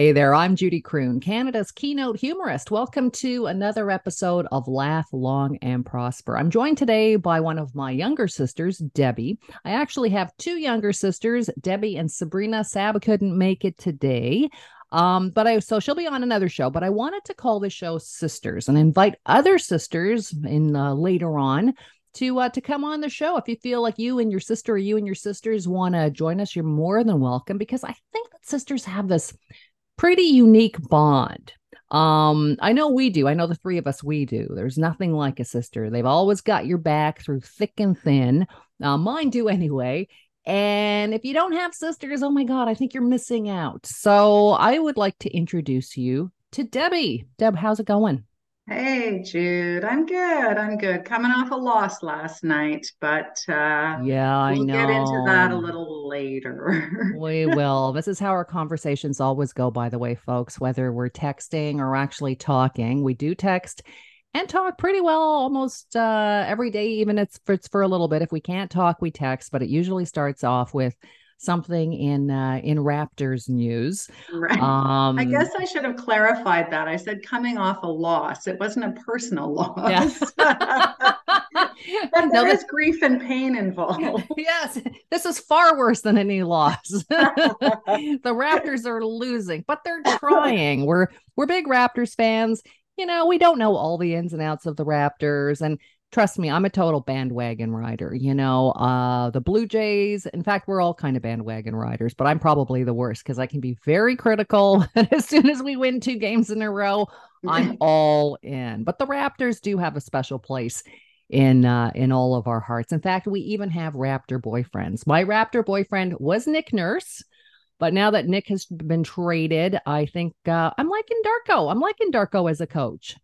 Hey there, I'm Judy Croon, Canada's keynote humorist. Welcome to another episode of Laugh Long and Prosper. I'm joined today by one of my younger sisters, Debbie. I actually have two younger sisters, Debbie and Sabrina. Sab couldn't make it today. Um, but I so she'll be on another show, but I wanted to call the show Sisters and invite other sisters in uh, later on to uh, to come on the show. If you feel like you and your sister or you and your sisters want to join us, you're more than welcome because I think that sisters have this pretty unique bond. Um, I know we do. I know the three of us, we do. There's nothing like a sister. They've always got your back through thick and thin. Uh, mine do anyway. And if you don't have sisters, oh my God, I think you're missing out. So I would like to introduce you to Debbie. Deb, how's it going? Hey, Jude. I'm good. I'm good. Coming off a loss last night, but uh, yeah, I we'll know. get into that a little later. we will. This is how our conversations always go, by the way, folks, whether we're texting or actually talking. We do text and talk pretty well almost uh, every day, even if it's for, it's for a little bit. If we can't talk, we text, but it usually starts off with something in uh, in Raptors news. Right. Um, I guess I should have clarified that. I said coming off a loss. It wasn't a personal loss. Yeah. but there no, is grief and pain involved. Yes, this is far worse than any loss. the Raptors are losing, but they're trying. We're we're big Raptors fans. You know, we don't know all the ins and outs of the Raptors, and trust me, I'm a total bandwagon rider. You know, uh, the Blue Jays, in fact, we're all kind of bandwagon riders, but I'm probably the worst because I can be very critical. And as soon as we win two games in a row, I'm all in. But the Raptors do have a special place in uh, in all of our hearts. In fact, we even have Raptor boyfriends. My Raptor boyfriend was Nick Nurse. But now that Nick has been traded, I think uh, I'm liking Darko. I'm liking Darko as a coach.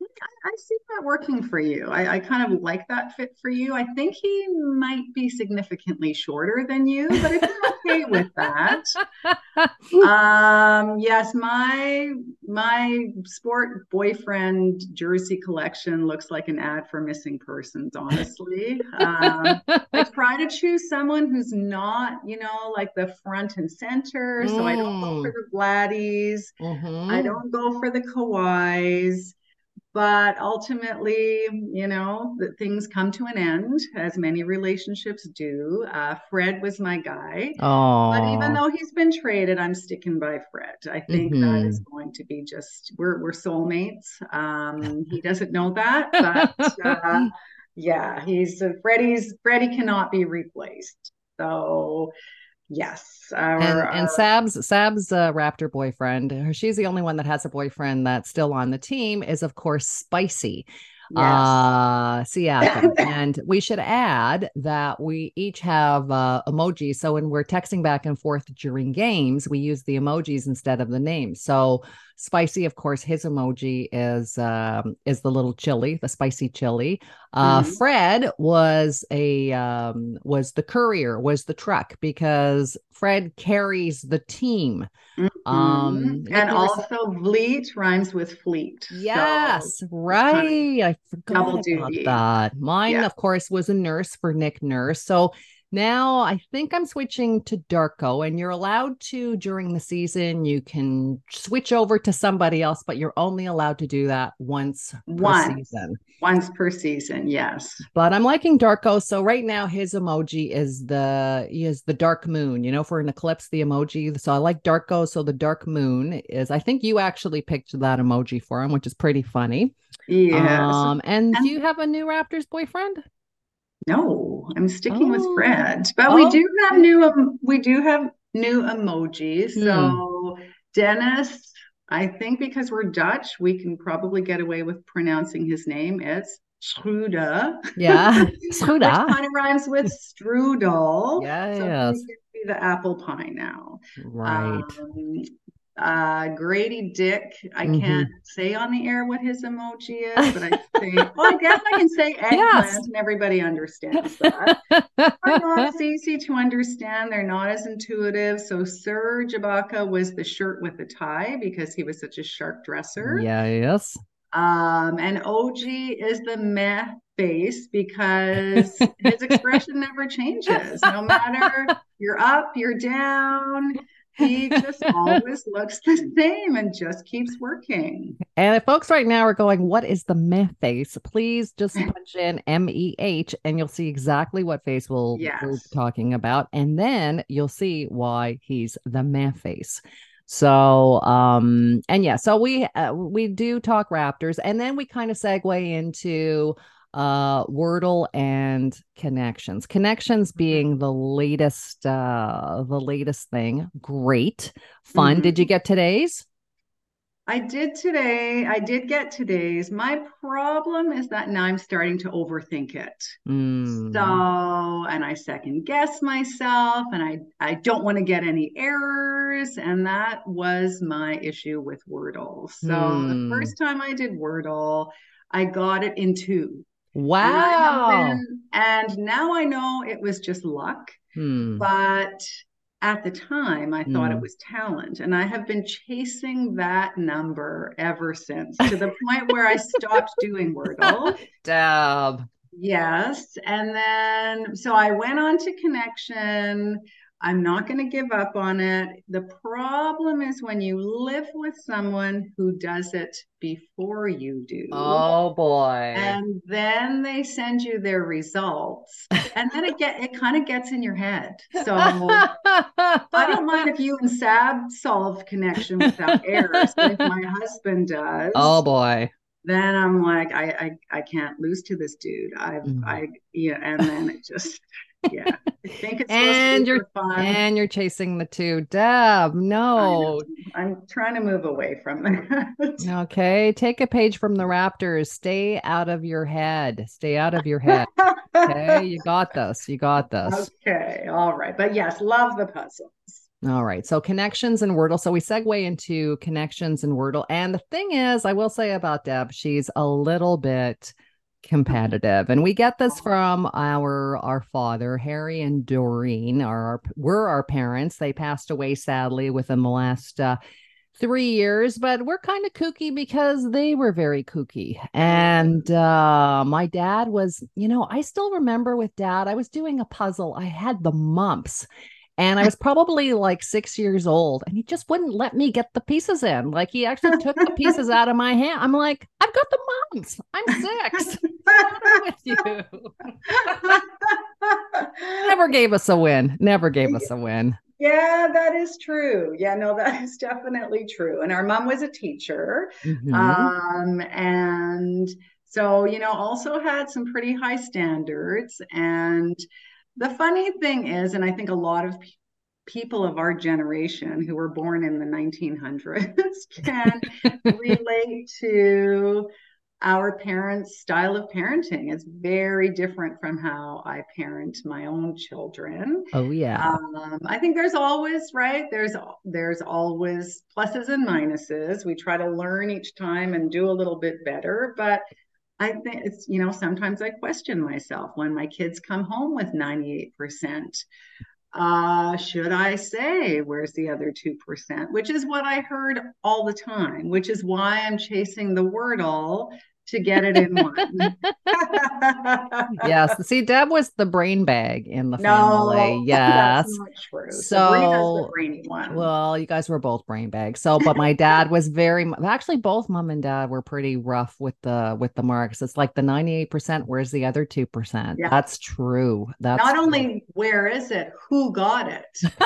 I see that working for you. I, I, kind of like that fit for you. I think he might be significantly shorter than you, but if you're okay with that, um, yes, my my sport boyfriend jersey collection looks like an ad for missing persons. Honestly, um, I try to choose someone who's not, you know, like the front and center. So I don't go for mm. the Vladdies. Mm-hmm. I don't go for the Kawhis but ultimately you know that things come to an end as many relationships do. Uh, fred was my guy Oh, but even though he's been traded i'm sticking by fred. I think mm-hmm. that is going to be just we're, we're soulmates. Um, he doesn't know that but uh, yeah he's uh, freddie's freddie cannot be replaced. So Yes. Our, and, our... and Sab's Sab's uh, Raptor boyfriend, she's the only one that has a boyfriend that's still on the team, is of course Spicy. Yes. Uh, Siakam. and we should add that we each have uh, emojis. So when we're texting back and forth during games, we use the emojis instead of the names. So Spicy, of course, his emoji is um, is the little chili, the spicy chili. Uh, mm-hmm. Fred was a um, was the courier, was the truck because Fred carries the team. Mm-hmm. Um, and also Vleet rhymes with fleet. Yes, so right. I forgot about that. Mine, yeah. of course, was a nurse for Nick Nurse. So now I think I'm switching to Darko, and you're allowed to during the season. You can switch over to somebody else, but you're only allowed to do that once once, per season. Once per season, yes. But I'm liking Darko. So right now his emoji is the is the dark moon. You know, for an eclipse, the emoji. So I like Darko. So the dark moon is. I think you actually picked that emoji for him, which is pretty funny. Yeah. Um, and, and do you have a new Raptors boyfriend? No, I'm sticking oh. with Fred. But oh. we do have new um, we do have new emojis. Hmm. So Dennis, I think because we're Dutch, we can probably get away with pronouncing his name. It's Schröder. Yeah, Schröder. kind of rhymes with strudel. Yeah, so be the apple pie now. Right. Um, uh, Grady Dick. I mm-hmm. can't say on the air what his emoji is, but I say, well, I guess I can say eggplant, yes. and everybody understands that. They're not as easy to understand. They're not as intuitive. So Serge Ibaka was the shirt with the tie because he was such a sharp dresser. Yeah. Yes. Um, and OG is the meh face because his expression never changes. No matter you're up, you're down he just always looks the same and just keeps working. And if folks right now are going, what is the meh face? Please just punch in M E H and you'll see exactly what face we'll, Yes. we're talking about. And then you'll see why he's the meh face. So, um, and yeah, so we uh, we do talk Raptors, and then we kind of segue into uh Wordle and connections. Connections being the latest uh the latest thing. Great. Fun. Mhm. Did you get today's? I did today. I did get today's. My problem is that now I'm starting to overthink it. Mm. So, and I second guess myself and I I don't want to get any errors and that was my issue with Wordle. So, Hmm. the first time I did Wordle, I got it in two. Wow. and now I know it was just luck, Hmm. but at the time I thought Hmm. it was talent. And I have been chasing that number ever since to the point where I stopped doing Wordle. Deb. Yes. And then, so I went on to Connection. I'm not going to give up on it. The problem is when you live with someone who does it before you do. Oh boy. And then they send you their results, and then it get it kind of gets in your head. So I don't mind if you and Sab solve connection without errors, but if my husband does, Oh boy. then I'm like, I I, I can't lose to this dude. I Mm. I yeah, and then it just yeah. And you're-. And you're chasing the two. Deb, no. I'm trying to move away from that. Okay. Take a page from the Raptors. Stay out of your head. Stay out of your head. Okay. You got this. You got this. Okay, all right. But yes, love the puzzles. All right. So connections and Wordle. So we segue into connections and Wordle. And the thing is, I will say about Deb, she's a little bit competitive. And we get this from our our father, Harry and Doreen, are our, were our parents. They passed away sadly within the last uh, three years, but we're kind of kooky because they were very kooky. And uh, my dad was, you know, I still remember with dad, I was doing a puzzle. I had the mumps. And I was probably like six years old, and he just wouldn't let me get the pieces in. Like he actually took the pieces out of my hand. I'm like, I've got the mumps. I'm six. With you? Never gave us a win. Never gave us a win. Yeah, that is true. Yeah, no, that is definitely true. And our mom was a teacher. Mhm. Um, and so, you know, also had some pretty high standards. And the funny thing is, and I think a lot of pe- people of our generation who were born in the 1900s can relate to our parents' style of parenting. It's very different from how I parent my own children. oh yeah. Um, I think there's always, right? There's there's always pluses and minuses. We try to learn each time and do a little bit better, but I think it's, you know, sometimes I question myself when my kids come home with 98%. Uh, should I say, where's the other 2%? Which is what I heard all the time, which is why I'm chasing the Wordle to get it in one. yes. See, Deb was the brain bag in the No, family. Yes. that's not the So, one. Well, you guys were both brain bags. So, but my dad was very actually both mom and dad were pretty rough with the with the marks. It's like the 98%, where's the other 2%? Yeah. That's true. That's Not true. only where is it, who got it?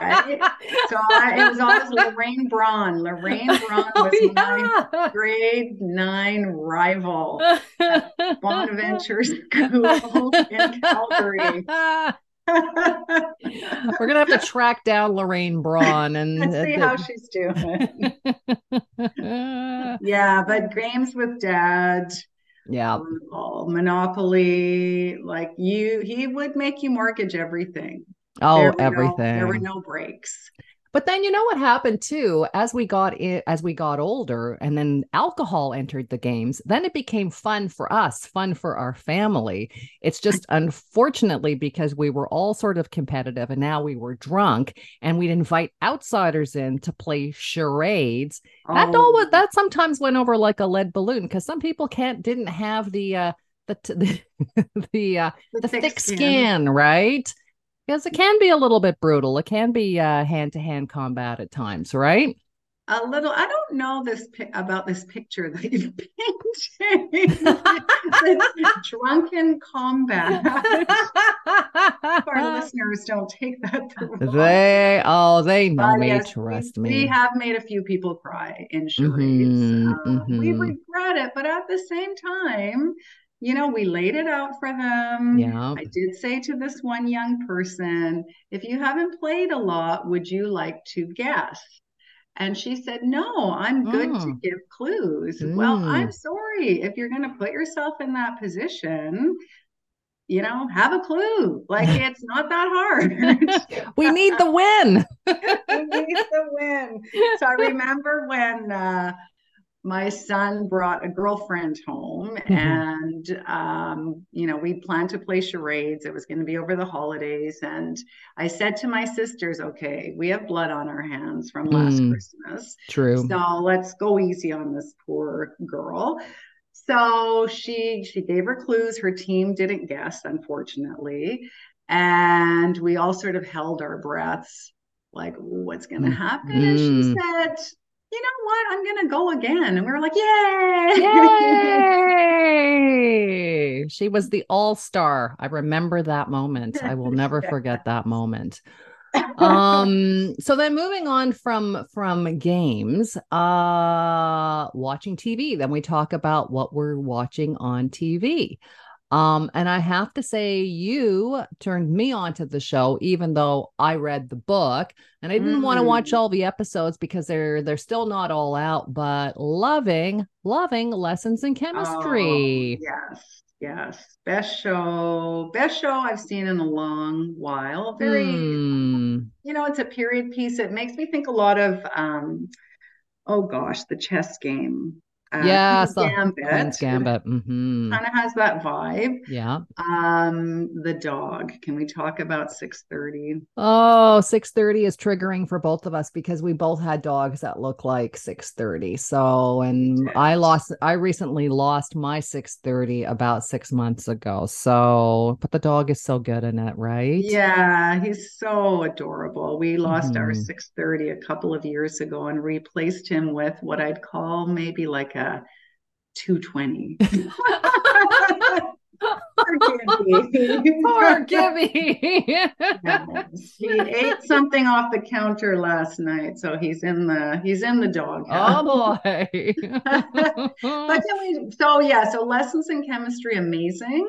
Right? So I, it was always Lorraine Braun. Lorraine Braun Oh, was my grade nine rival. Bonaventure School in Calgary. We're gonna have to track down Lorraine Braun and Let's see how she's doing. Yeah, but games with dad, yeah. oh, Monopoly, like you, he would make you mortgage everything. Oh, There were no- everything. there were no breaks. But then you know what happened too? As we got in, as we got older and then alcohol entered the games then it became fun for us fun for our family. It's just unfortunately because we were all sort of competitive and now we were drunk and we'd invite outsiders in to play charades. That Oh, all was that sometimes went over like a lead balloon because some people can't didn't have the uh the the, the uh the thick, skin. right Because it can be a little bit brutal. It can be hand to hand combat at times, right? a little i don't know this about this picture that you've painted drunken combat our listeners don't take that the they oh they know me yes, trust we, me we have made a few people cry in charades mm-hmm, um, mm-hmm. we regret it but at the same time you know, we laid it out for them. Yeah. I did say to this one young person, if you haven't played a lot, would you like to guess? And she said, No, I'm good to mm. give clues. Mm. Well, I'm mm. sorry. If you're going to put yourself in that position, you know, have a clue. Like it's not that hard. we need the win. we need the win. So I remember when uh, my son brought a girlfriend home mm-hmm. and um, you know we planned to play charades. It was going to be over the holidays. And i said to my sisters okay we have blood on our hands from last mm, christmas. True. So let's go easy on this poor girl. So she she gave her clues. Her team didn't guess unfortunately. And we all sort of held our breaths like what's going to mm, happen? mm. and she said you know what? I'm going to go again. And we were like, yay. Yay. she was the all star. I remember that moment. I will never forget that moment. um so then moving on from from games uh watching tv then we talk about what we're watching on tv um, and I have to say, you turned me onto the show, even though I read the book, and I didn't mm. want to watch all the episodes because they're they're still not all out. But loving, loving lessons in chemistry. Oh, yes, yes, best show, best show I've seen in a long while. Very, mm. you know, it's a period piece. It makes me think a lot of, um, oh gosh, the chess game uh, yeah, so Gambit. Queen's Gambit. Mm-hmm. Kind of has that vibe. Yeah. Um, the dog. Can we talk about 630? Oh, 630 is triggering for both of us because we both had dogs that look like 630. So, and. I lost, I recently lost my 630 about six months ago. So, but the dog is so good in it, right? Yeah, he's so adorable. We lost mm-hmm. our 630 a couple of years ago and replaced him with what I'd call maybe like a a 220. Poor Gibby. yes. He ate something off the counter last night, so he's in the he's in the dog. Oh boy. but we, so yeah, so lessons in chemistry amazing.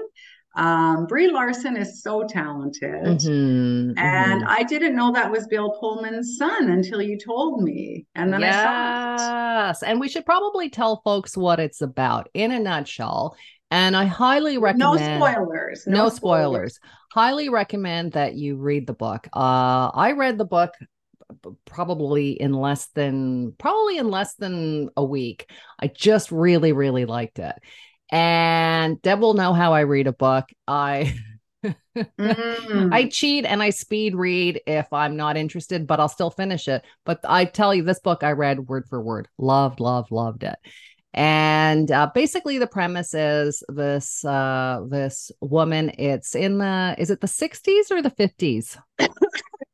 Um, Brie Larson is so talented. Mm-hmm, and mm-hmm. I didn't know that was Bill Pullman's son until you told me. And then yes. I saw it. Yes. And we should probably tell folks what it's about in a nutshell. And I highly recommend no spoilers. No, no spoilers. spoilers. Highly recommend that you read the book. Uh, I read the book probably in less than probably in less than a week. I just really, really liked it. And Deb will know how I read a book. I mm. I cheat and I speed read if I'm not interested, but I'll still finish it. But I tell you, this book I read word for word. Loved, loved, loved it. And uh, basically, the premise is this uh, this woman. It's in the is it the 60s or the 50s?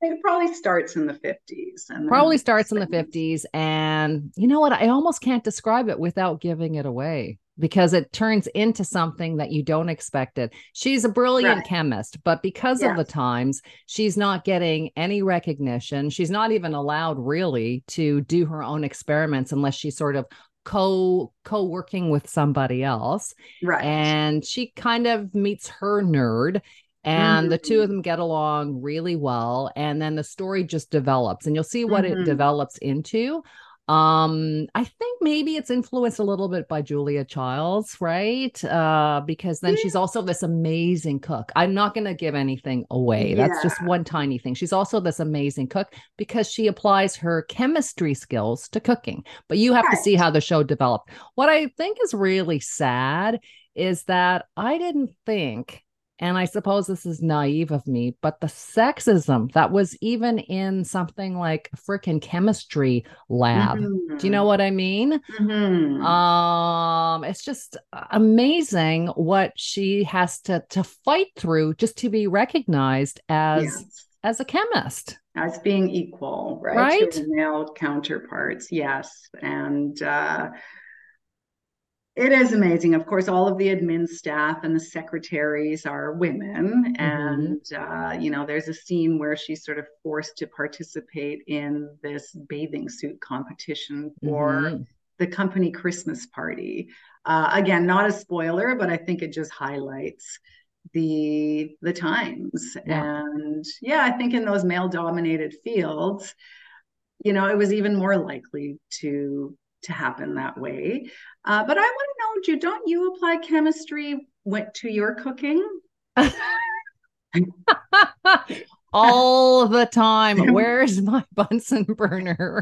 it probably starts in the 50s and probably starts in the 50s and you know what i almost can't describe it without giving it away because it turns into something that you don't expect it. She's a brilliant right. chemist, but because yes. of the times, she's not getting any recognition. She's not even allowed really to do her own experiments unless she's sort of co co-working with somebody else. Right. And she kind of meets her nerd and mm-hmm. the two of mm-hmm. them get along really well and then the story just develops and you'll see what mm-hmm. it develops into um, I think maybe it's influenced a little bit by Julia Childs, right? Uh, because then yeah. she's also this amazing cook. I'm not going to give anything away. Yeah. That's just one tiny thing. She's also this amazing cook because she applies her chemistry skills to cooking. But you have right. to see how the show developed. What I think is really sad is that I didn't think and I suppose this is naive of me, but the sexism that was even in something like a freaking chemistry lab. Mm-hmm. Do you know mm-hmm. what I mean? Mm-hmm. Um, it's just amazing what she has to to fight through just to be recognized as yes. as a chemist. As being equal, right? right? To male counterparts, yes. And uh it is amazing. Of course, all of the admin staff and the secretaries are women. Mm-hmm. And, uh, you know, there's a scene where she's sort of forced to participate in this bathing suit competition for mm-hmm. the company Christmas party. Uh, again, not a spoiler, but I think it just highlights the the times yeah. and yeah i think in those male dominated fields you know it was even more likely to to happen that way. Uh, but I want to know, don't you apply chemistry went to your cooking? all the time. Where's my Bunsen burner?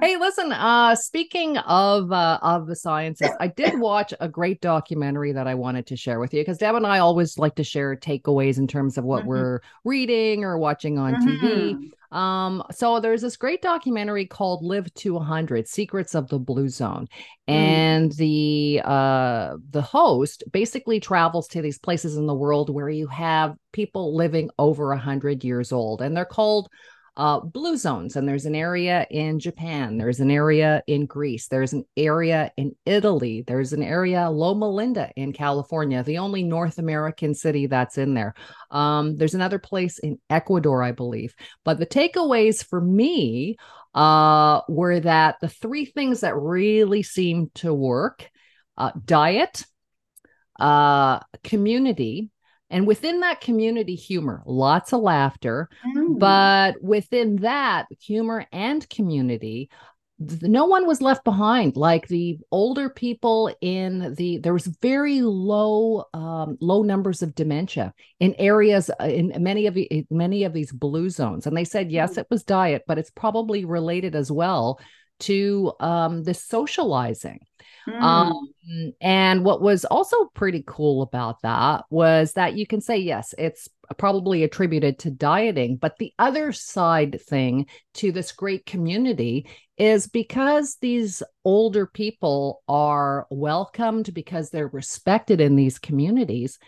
hey, listen, uh speaking of uh of the sciences, I did watch a great documentary that I wanted to share with you because Deb and I always like to share takeaways in terms of what mm-hmm. we're reading or watching on mm-hmm. TV. Um, so there's this great documentary called Live to 100 Secrets of the Blue Zone. Mm. And the uh the host basically travels to these places in the world where you have people living over 100 years old and they're called uh, blue zones. And there's an area in Japan, there's an area in Greece, there's an area in Italy, there's an area, Loma Linda in California, the only North American city that's in there. Um, there's another place in Ecuador, I believe. But the takeaways for me uh, were that the three things that really seemed to work uh, diet, uh, community, and within that community, humor, lots of laughter. Mm. But within that, humor and community, no one was left behind like the older people in the there was very low um, low numbers of dementia in areas uh, in many of the, many of these blue zones and they said yes mm. it was diet but it's probably related as well to um, the socializing Mm. Um, and what was also pretty cool about that was that you can say, yes, it's probably attributed to dieting. But the other side thing to this great community is because these older people are welcomed, because they're respected in these communities,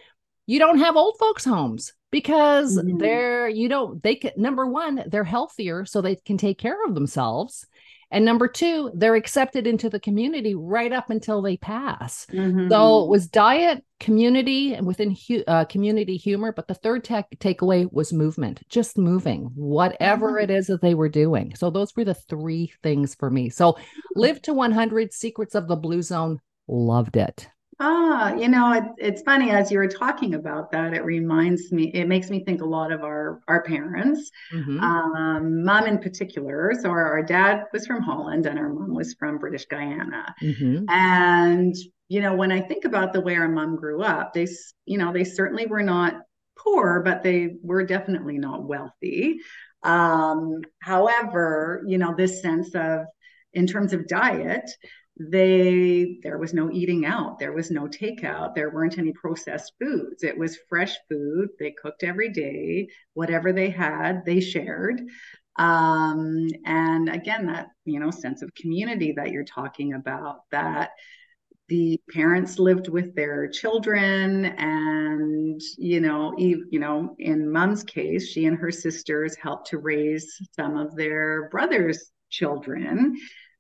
you don't have old folks' homes because mm-hmm. they're, you don't, they can, number one, they're healthier so they can take care of themselves. And number two, they're accepted into the community right up until they pass. Mm-hmm. So it was diet, community, and within hu- uh, community humor. But the third tech takeaway was movement, just moving, whatever mm-hmm. it is that they were doing. So those were the three things for me. So live to 100, Secrets of the Blue Zone, loved it. Ah, you know, it, it's funny as you were talking about that. It reminds me, it makes me think a lot of our our parents, mm-hmm. um, mom in particular. So our, our, dad was from Holland and our mom was from British Guiana. Mm-hmm. And you know, when I think about the way our mom grew up, they, you know, they certainly were not poor, but they were definitely not wealthy. Um, however, you know, this sense of in terms of diet they there was no eating out there was no takeout there weren't any processed foods. It was fresh food they cooked every day whatever they had they shared. Um, and again that you know sense of community that you're talking about that the parents lived with their children and you know Eve, you know in mom's case she and her sisters helped to raise some of their brothers children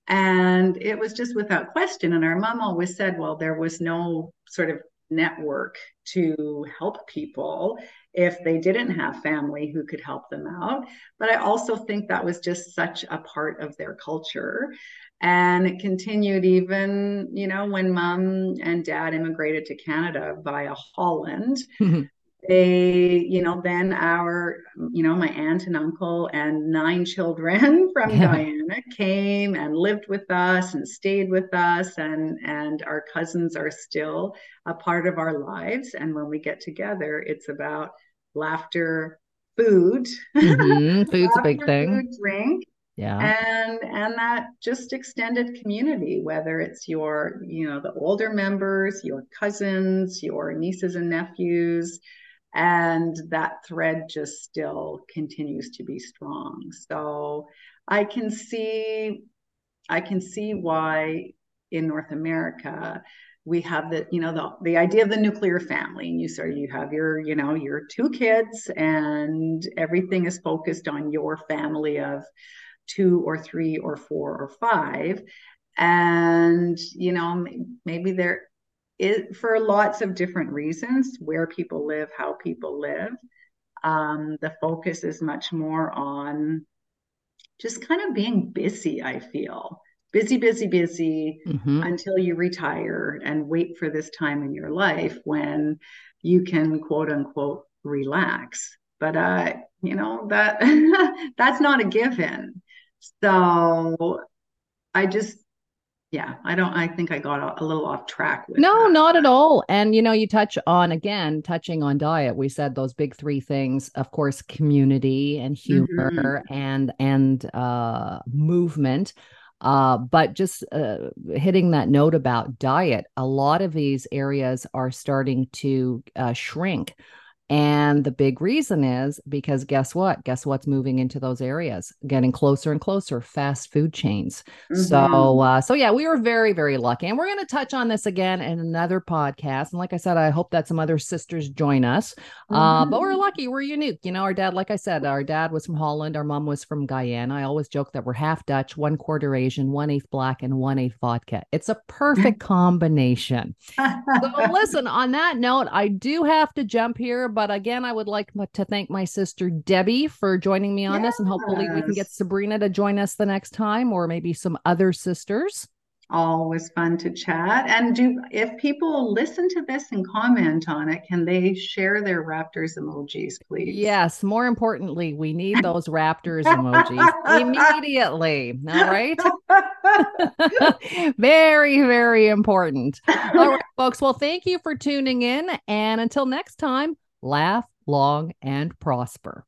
and it was just without question. And our mom always said, well, there was no sort of network to help people if they didn't have family who could help them out. But I also think that was just such a part of their culture. And it continued even, you know, when mom and dad immigrated to Canada via Holland. Mm-hmm. They you know then our you know my aunt and uncle and nine children from yeah. guyana came and lived with us and stayed with us and and our cousins are still a part of our lives and when we get together it's about laughter food mm-hmm. food's laughter, a big thing food, drink Yeah. And and that just extended community, whether it's your, you know, the older members, your cousins, your nieces and nephews, and that thread just still continues to be strong. So I can see I can see why in North America we have the you know the the idea of the nuclear family and you sort you have your you know your two kids and everything is focused on your family of two or three or four or five and you know maybe there is for lots of different reasons where people live how people live um, the focus is much more on just kind of being busy i feel busy, busy, busy mm-hmm. until you retire and wait for this time in your life when you can quote unquote relax. But uh, you know, that that's not a given. So I just yeah i don't i think i got a little off track no that. not at all and you know you touch on again touching on diet we said those big three things of course community and humor mm-hmm. and and uh movement uh, but just uh, hitting that note about diet, a lot of these areas are starting to uh, shrink. And the big reason is because guess what? Guess what's moving into those areas, getting closer and closer, fast food chains. Mm-hmm. So, uh, so yeah, we were very, very lucky. And we're going to touch on this again in another podcast. And like I said, I hope that some other sisters join us. Mm-hmm. Uh, but we're mm-hmm. lucky. We're unique. You know, our dad, like I said, our dad was from Holland. Our mom was from Guyana. I always joke that we're half Dutch, one quarter Asian, one eighth black, and one eighth vodka. It's a perfect combination. so, listen, on that note, I do have to jump here but again, I would like to thank my sister Debbie for joining me on yes. this. And hopefully we can get Sabrina to join us the next time or maybe some other sisters always fun to chat and do if people listen to this and comment on it can they share their raptors emojis please yes more importantly we need those raptors emojis immediately all right very very important all right folks well thank you for tuning in and until next time laugh long and prosper.